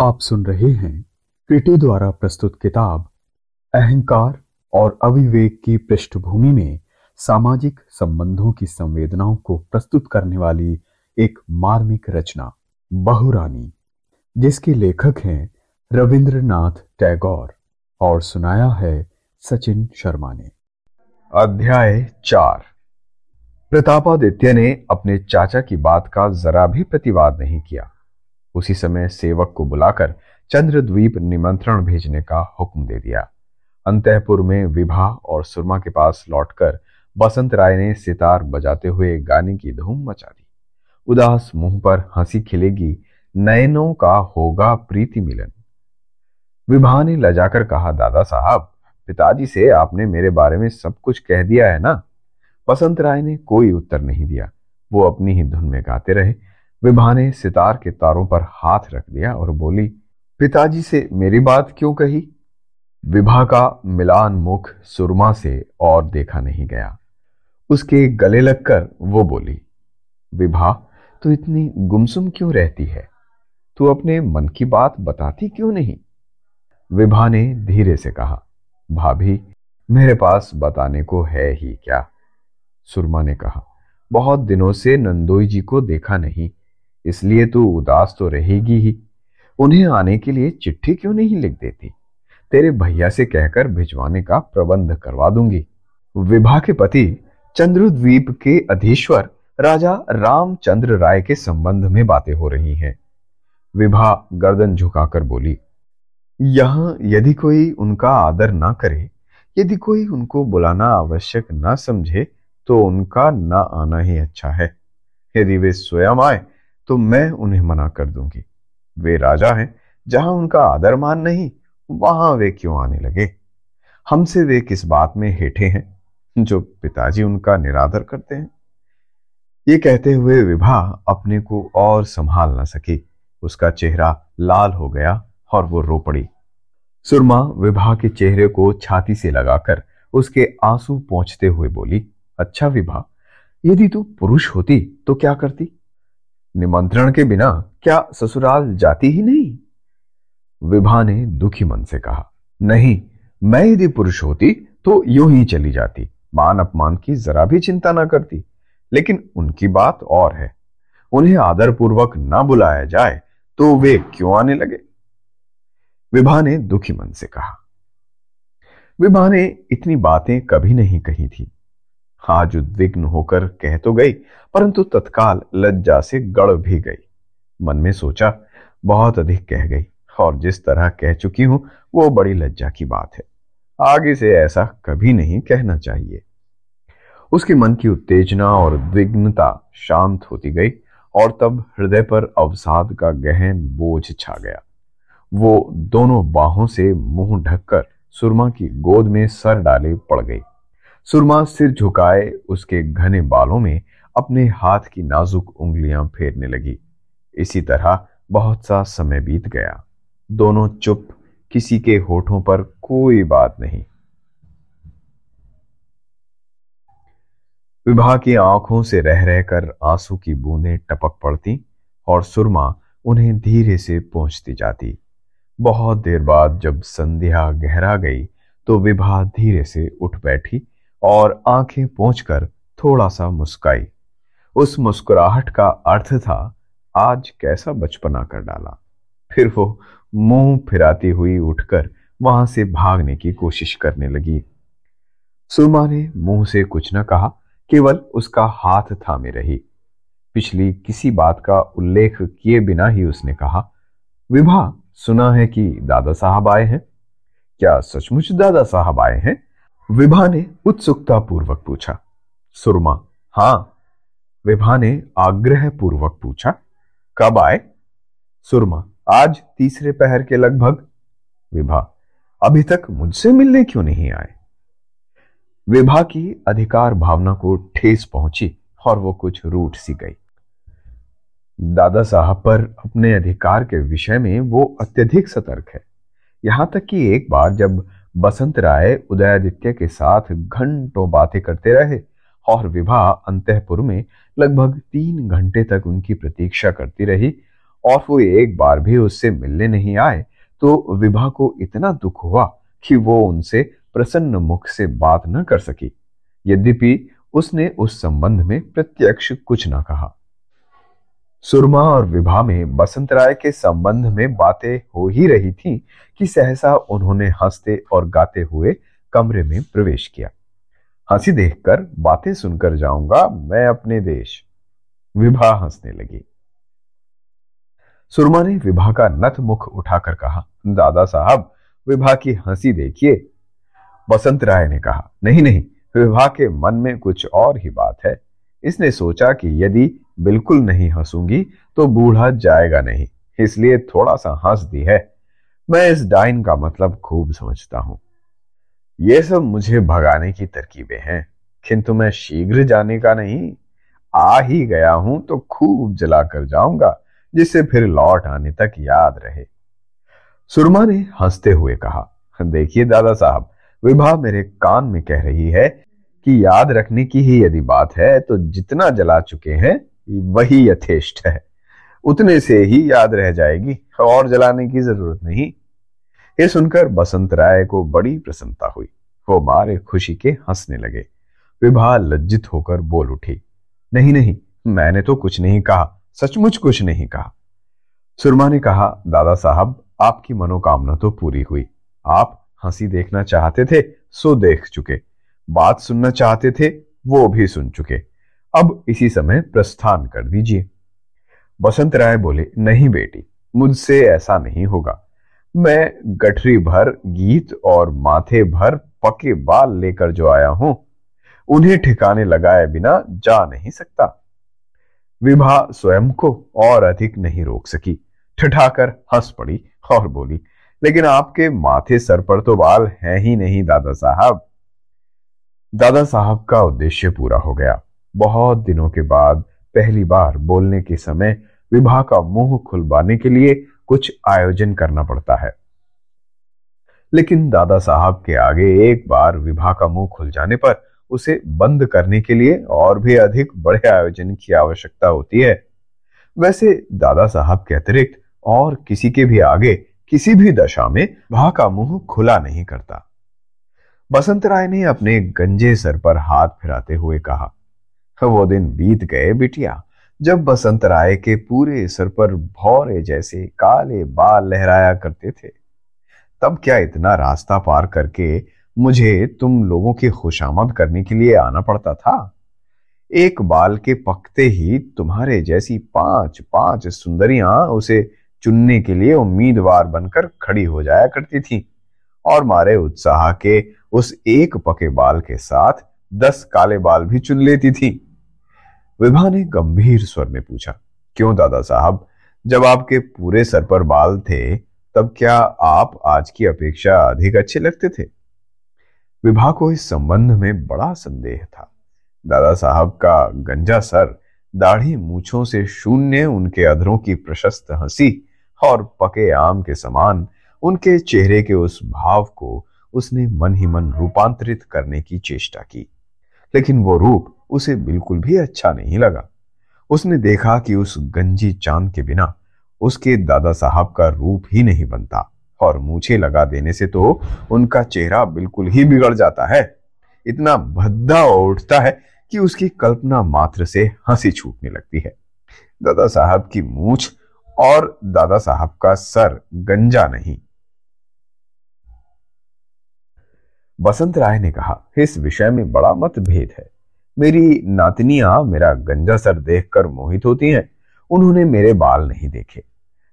आप सुन रहे हैं क्रिटी द्वारा प्रस्तुत किताब, अहंकार और अविवेक की पृष्ठभूमि में सामाजिक संबंधों की संवेदनाओं को प्रस्तुत करने वाली एक मार्मिक रचना, बहुरानी, जिसके लेखक हैं रविंद्रनाथ टैगोर और सुनाया है सचिन शर्मा ने। अध्याय चार। प्रतापादित्य ने अपने चाचा की बात का जरा भी प्रतिवाद नहीं किया। उसी समय सेवक को बुलाकर चंद्रद्वीप निमंत्रण भेजने का हुक्म दे दिया। अंतपुर में विभा और सुरमा के पास लौटकर बसंत राय ने सितार बजाते हुए गाने की धूम मचा दी। उदास मुँह पर हँसी खिलेगी, नयनों का होगा प्रीति मिलन। विभा ने लजाकर कहा, दादा साहब, पिताजी से आपने मेरे बारे में सब कुछ कह दिया है ना? बसंत राय ने कोई उत्तर नहीं दिया। वो अपनी ही धुन में गाते रहे। विभा ने सितार के तारों पर हाथ रख दिया और बोली, पिताजी से मेरी बात क्यों कही? विभा का मिलान मुख सुरमा से और देखा नहीं गया। उसके गले लगकर वो बोली, विभा, तू इतनी गुमसुम क्यों रहती है? तू अपने मन की बात बताती क्यों नहीं? विभा ने धीरे से कहा, भाभी, मेरे पास बताने को है ही क्या? सुरमा ने कहा, बहुत दिनों से नंदोई जी को देखा नहीं। इसलिए तू उदास तो रहेगी ही। उन्हें आने के लिए चिट्ठी क्यों नहीं लिख देती? तेरे भैया से कहकर भिजवाने का प्रबंध करवा दूँगी। विभा के पति चंद्रद्वीप के अधीश्वर राजा रामचंद्र राय के संबंध में बातें हो रही हैं। विभा गर्दन झुकाकर बोली, यहाँ यदि कोई उनका आदर ना करे, यदि कोई उनको बुलाना आवश्यक ना समझे तो उनका ना आना ही अच्छा है। यदि वे स्वयं आए तो मैं उन्हें मना कर दूँगी। वे राजा हैं, जहाँ उनका आदर मान नहीं, वहाँ वे क्यों आने लगे? हमसे वे किस बात में हेठे हैं, जो पिताजी उनका निरादर करते हैं? ये कहते हुए विभा अपने को और संभाल न सकी। उसका चेहरा लाल हो गया और वो रो पड़ी। सुरमा विभा के चेहरे को छाती से लगाकर उसके आँसू पहुँचते हुए बोली अच्छा विभा, यदि तू पुरुष होती तो क्या करती? निमंत्रण के बिना क्या ससुराल जाती ही नहीं? विभा ने दुखी मन से कहा, नहीं, मैं यदि पुरुष होती तो यूँ ही चली जाती। मान अपमान की जरा भी चिंता ना करती। लेकिन उनकी बात और है। उन्हें आदरपूर्वक ना बुलाया जाए तो वे क्यों आने लगे? विभा ने दुखी मन से कहा विभा ने इतनी बातें कभी नहीं कही थी। आज उद्विग्न होकर कह तो गई, परंतु तत्काल लज्जा से गड़ भी गई। मन में सोचा, बहुत अधिक कह गई, और जिस तरह कह चुकी हूँ, वो बड़ी लज्जा की बात है। आगे से ऐसा कभी नहीं कहना चाहिए। उसके मन की उत्तेजना और उद्विग्नता शांत होती गई, और तब हृदय पर अवसाद का गहन बोझ छा गया। वो दोनों बाहों से मुँह ढककर सुरमा की गोद में सर डाले पड़ गई। सुरमा सिर झुकाए उसके घने बालों में अपने हाथ की नाजुक उंगलियाँ फेरने लगी। इसी तरह बहुत सा समय बीत गया। दोनों चुप, किसी के होठों पर कोई बात नहीं। विभा की आँखों से रह रहकर आँसू की बूंदें टपक पड़ती और सुरमा उन्हें धीरे से पहुँचती जाती। बहुत देर बाद जब संध्या गहरा गई तो विभा धीरे से उठ बैठी और आँखें पहुंचकर थोड़ा सा मुस्काई। उस मुस्कुराहट का अर्थ था, आज कैसा बचपना कर डाला। फिर वो मुँह फिराती हुई उठकर वहाँ से भागने की कोशिश करने लगी। सुरमा ने मुँह से कुछ न कहा, केवल उसका हाथ थामे रही। पिछली किसी बात का उल्लेख किए बिना ही उसने कहा, विभा, सुना है कि दादा साहब आए हैं? क्या सचमुच दादा साहब आए हैं? विभा ने उत्सुकता पूर्वक पूछा, सुरमा, हाँ विभा ने आग्रह पूर्वक पूछा, कब आए? सुरमा, आज तीसरे पहर के लगभग। विभा, अभी तक मुझसे मिलने क्यों नहीं आए? विभा की अधिकार भावना को ठेस पहुँची और वो कुछ रूठ सी गई। दादा साहब पर अपने अधिकार के विषय में वो अत्यधिक सतर्क है। यहाँ तक कि एक बार जब बसंत राय उदयादित्य के साथ घंटों बातें करते रहे और विवाह अंतपुर में लगभग तीन घंटे तक उनकी प्रतीक्षा करती रही और वो एक बार भी उससे मिलने नहीं आए तो विभा को इतना दुख हुआ कि वो उनसे प्रसन्न मुख से बात न कर सकी। यद्यपि उसने उस संबंध में प्रत्यक्ष कुछ न कहा। सुरमा और विभा में बसंत राय के संबंध में बातें हो ही रही थी कि सहसा उन्होंने हँसते और गाते हुए कमरे में प्रवेश किया। हँसी देखकर बातें सुनकर जाऊँगा मैं अपने देश। विभा हंसने लगी। सुरमा ने विभा का नत मुख उठाकर कहा, दादा साहब, विभा की हँसी देखिए। बसंत राय ने कहा, नहीं नहीं, विभा के मन में कुछ और ही बात है। इसने सोचा कि यदि बिल्कुल नहीं हंसूँगी तो बूढ़ा जाएगा नहीं, इसलिए थोड़ा सा हंस दी है। मैं इस डाइन का मतलब खूब समझता हूँ। ये सब मुझे भगाने की तरकीबें हैं, किंतु मैं शीघ्र जाने का नहीं, आ ही गया हूँ तो खूब जलाकर जाऊँगा, जिससे फिर लौट आने तक याद रहे। सुरमा ने हँसते हुए कहा, देखिए दादा साहब विभा मेरे कान में कह रही है कि याद रखने की ही यदि बात है तो जितना जला चुके हैं, वही यथेष्ट है। उतने से ही याद रह जाएगी, और जलाने की ज़रूरत नहीं। ये सुनकर बसंत राय को बड़ी प्रसन्नता हुई। वो मारे खुशी के हंसने लगे। विभा लज्जित होकर बोल उठी, नहीं नहीं, मैंने तो कुछ नहीं कहा। सचमुच कुछ नहीं कहा। सुरमा ने कहा, दादा साहब, आपकी मनोकामना तो पूरी हुई। आप हँसी देखना चाहते थे, सो देख चुके। बात सुनना चाहते थे, वो भी सुन चुके। अब इसी समय प्रस्थान कर दीजिए। बसंत राय बोले, नहीं बेटी, मुझसे ऐसा नहीं होगा। मैं गठरी भर, गीत और माथे भर पके बाल लेकर जो आया हूँ, उन्हें ठिकाने लगाए बिना जा नहीं सकता। विभा स्वयं को और अधिक नहीं रोक सकी। ठठाकर हंस पड़ी और बोली, लेकिन आपके माथे सर पर तो बाल हैं ही नहीं, दादा साहब। दादा साहब का उद्देश्य पूरा हो गया। बहुत दिनों के बाद पहली बार बोलने के समय विभा का मुँह खुलवाने के लिए कुछ आयोजन करना पड़ता है। लेकिन दादा साहब के आगे एक बार विभा का मुँह खुल जाने पर उसे बंद करने के लिए और भी अधिक बड़े आयोजन की आवश्यकता होती है। वैसे दादा साहब के अतिरिक्त और किसी के भी आगे, किसी भी दशा में वहाँ का मुँह खुला नहीं करता। बसंत राय ने अपने गंजे सर पर हाथ फिराते हुए कहा, वो दिन बीत गए बिटिया, जब बसंत राय के पूरे सर पर भौरे जैसे काले बाल लहराया करते थे। तब क्या इतना रास्ता पार करके मुझे तुम लोगों की खुशामद करने के लिए आना पड़ता था? एक बाल के पकते ही तुम्हारे जैसी पाँच पाँच सुंदरियाँ उसे चुनने के लिए उम्मीदवार बनकर खड़ी हो जाया करती थी और मारे उत्साह के उस एक पके बाल के साथ दस काले बाल भी चुन लेती थी। विभा ने गंभीर स्वर में पूछा, क्यों दादा साहब? जब आपके पूरे सर पर बाल थे, तब क्या आप आज की अपेक्षा अधिक अच्छे लगते थे? विभा को इस संबंध में बड़ा संदेह था। दादा साहब का गंजा सर, दाढ़ी मूछों से शून्य, उनके अधरों की प्रशस्त हँसी और पके आम के समान, उनके चेहरे के उस भाव को उसने मन ही मन रूपांतरित करने की चेष्टा की। लेकिन वो रूप उसे बिल्कुल भी अच्छा नहीं लगा। उसने देखा कि उस गंजी चाँद के बिना उसके दादा साहब का रूप ही नहीं बनता और मूछे लगा देने से तो उनका चेहरा बिल्कुल ही बिगड़ जाता है। इतना भद्दा उठता है कि उसकी कल्पना मात्र से हँसी छूटने लगती है। दादा साहब की मूछ और दादा साहब का सर गंजा नहीं। बसंत राय ने कहा, इस विषय में बड़ा मतभेद है। मेरी नातनियाँ मेरा गंजा सर देखकर मोहित होती हैं। उन्होंने मेरे बाल नहीं देखे।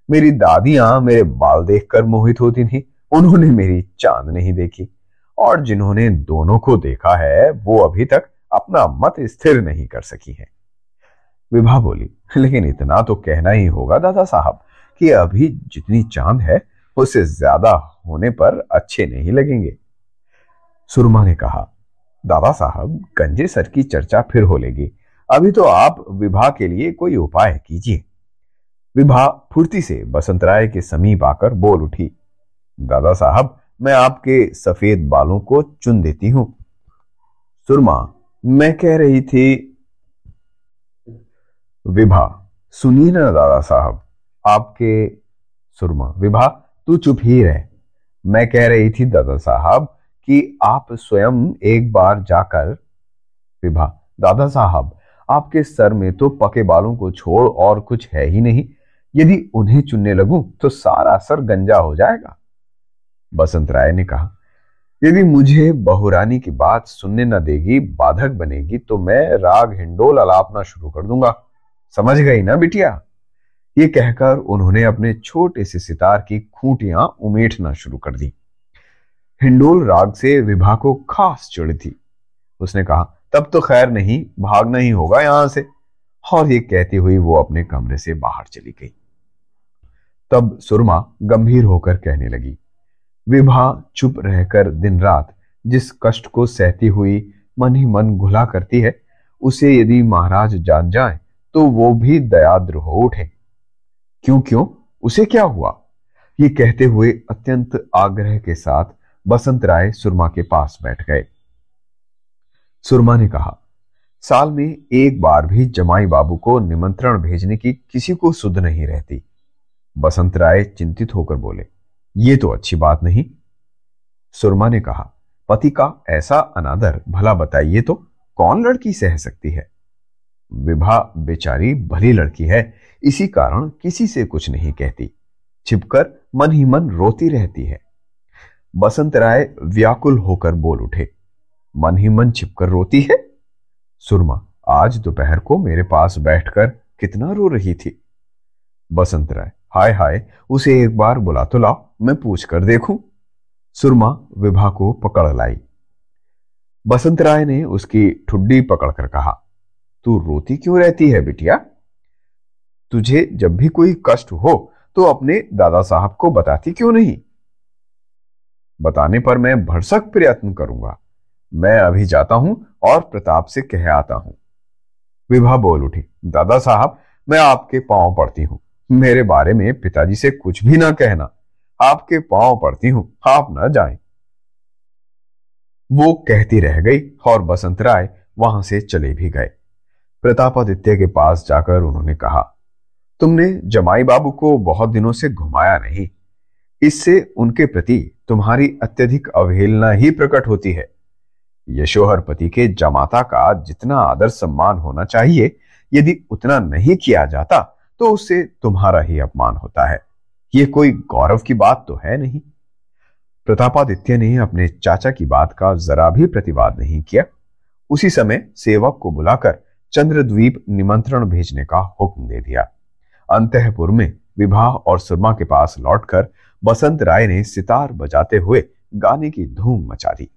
मेरी दादियाँ मेरे बाल देखकर मोहित होती थी। उन्होंने मेरी चाँद नहीं देखी। और जिन्होंने दोनों को देखा है, वो अभी तक अपना मत स्थिर नहीं कर सकी है। विभा बोली, लेकिन इतना तो कहना ही होगा दादा साहब कि अभी जितनी चाँद है उससे ज़्यादा होने पर अच्छे नहीं लगेंगे। सुरमा ने कहा दादा साहब, गंजे सर की चर्चा फिर हो लेगी। अभी तो आप विभा के लिए कोई उपाय कीजिए। विभा फुर्ती से बसंत राय के समीप आकर बोल उठी, दादा साहब, मैं आपके सफ़ेद बालों को चुन देती हूँ। सुरमा, मैं कह रही थी विभा सुनिए ना दादा साहब, आपके, सुरमा विभा तू चुप ही रह। मैं कह रही थी, दादा साहब कि आप स्वयं एक बार जाकर, विभा, दादा साहब, आपके सर में तो पके बालों को छोड़ और कुछ है ही नहीं। यदि उन्हें चुनने लगूं तो सारा सर गंजा हो जाएगा। बसंत राय ने कहा, यदि मुझे बहुरानी की बात सुनने न देगी, बाधक बनेगी तो मैं राग हिंडोल अलापना शुरू कर दूँगा। समझ गई ना बिटिया? ये कहकर उन्होंने अपने छोटे से सितार की खूंटियाँ उमेटना शुरू कर दी। हिंडोल राग से विभा को खास चिड़ थी। उसने कहा, तब तो खैर नहीं, भागना ही होगा यहाँ से। और ये कहती हुई वो अपने कमरे से बाहर चली गई। तब सुरमा गंभीर होकर कहने लगी, विभा, चुप रहकर दिन रात जिस कष्ट को सहती हुई मन ही मन घुला करती है, उसे यदि महाराज जान जाए तो वो भी दयाद्र हो उठे। क्यों क्यों? उसे क्या हुआ? ये कहते हुए अत्यंत आग्रह के साथ बसंत राय सुरमा के पास बैठ गए। सुरमा ने कहा, साल में एक बार भी जमाई बाबू को निमंत्रण भेजने की किसी को सुध नहीं रहती। बसंत राय चिंतित होकर बोले, ये तो अच्छी बात नहीं। सुरमा ने कहा, पति का ऐसा अनादर, भला बताइए तो कौन लड़की सह सकती है? विभा बेचारी भली लड़की है, इसी कारण किसी से कुछ नहीं कहती। छिपकर मन ही मन रोती रहती है। बसंत राय व्याकुल होकर बोल उठे, मन ही मन छिपकर रोती है? सुरमा, आज दोपहर को मेरे पास बैठकर कितना रो रही थी? बसंत राय, हाय हाय, उसे एक बार बुला तो लाओ, मैं पूछ कर देखूँ। सुरमा विभा को पकड़ लाई। बसंत राय ने उसकी ठुड्डी पकड़कर कहा, तू रोती क्यों रहती है बिटिया? तुझे जब भी कोई कष्ट हो तो अपने दादा साहब को बताती क्यों नहीं? बताने पर मैं भरसक प्रयत्न करूँगा। मैं अभी जाता हूँ और प्रताप से कह आता हूँ। विभा बोल उठी, दादा साहब, मैं आपके पाँव पड़ती हूँ। मेरे बारे में पिताजी से कुछ भी ना कहना। आपके पाँव पड़ती हूँ, आप ना जाए। वो कहती रह गई और बसंत राय वहाँ से चले भी गए। प्रतापादित्य के पास जाकर उन्होंने कहा, तुमने जमाई बाबू को बहुत दिनों से घुमाया नहीं। इससे उनके प्रति तुम्हारी अत्यधिक अवहेलना ही प्रकट होती है। यशोहर पति के जमाता का जितना आदर सम्मान होना चाहिए, यदि उतना नहीं किया जाता तो उससे तुम्हारा ही अपमान होता है। ये कोई गौरव की बात तो है नहीं। प्रतापादित्य ने अपने चाचा की बात का जरा भी प्रतिवाद नहीं किया। उसी समय सेवक को बुलाकर चंद्रद्वीप निमंत्रण भेजने का हुक्म दे दिया। अंतपुर में विवाह और सुरमा के पास लौटकर बसंत राय ने सितार बजाते हुए गाने की धूम मचा दी।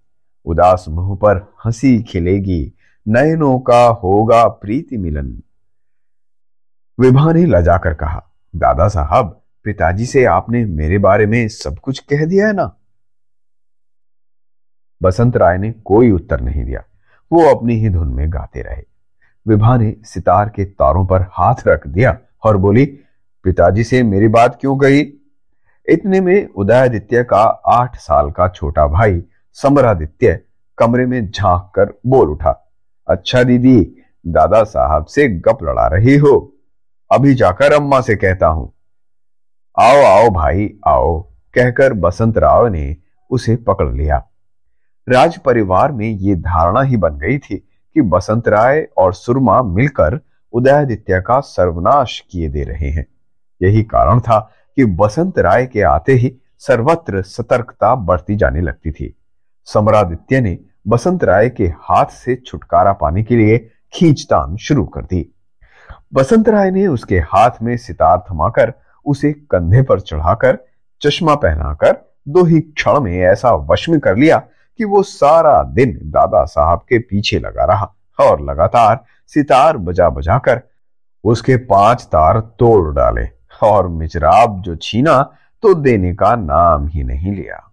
उदास मुँह पर हँसी खिलेगी, नयनों का होगा प्रीति मिलन। विभा ने लजाकर कहा, दादा साहब, पिताजी से आपने मेरे बारे में सब कुछ कह दिया है ना? बसंत राय ने कोई उत्तर नहीं दिया। वो अपनी ही धुन में गाते रहे। विभा ने सितार के तारों पर हाथ रख दिया और बोली, पिताजी से मेरी बात क्यों कही? इतने में उदयादित्य का आठ साल का छोटा भाई समरादित्य कमरे में झाँक कर बोल उठा अच्छा दीदी, दादा साहब से गप लड़ा रही हो। अभी जाकर अम्मा से कहता हूँ। आओ आओ भाई, आओ। कहकर बसंत राव ने उसे पकड़ लिया। राज परिवार में ये धारणा ही बन गई थी कि बसंत राय और सुरमा मिलकर उदयादित्य का सर्वनाश किए दे रहे हैं। यही कारण था कि बसंत राय के आते ही सर्वत्र सतर्कता बढ़ती जाने लगती थी। समरादित्य ने बसंत राय के हाथ से छुटकारा पाने के लिए खींचतान शुरू कर दी। बसंत राय ने उसके हाथ में सितार थमाकर उसे कंधे पर चढ़ाकर चश्मा पहनाकर दो ही क्षण में ऐसा वश में कर लिया कि वो सारा दिन दादा साहब के पीछे लगा रहा और लगातार सितार बजा बजा कर उसके पाँच तार तोड़ डाले। और मिजराब जो छीना तो देने का नाम ही नहीं लिया।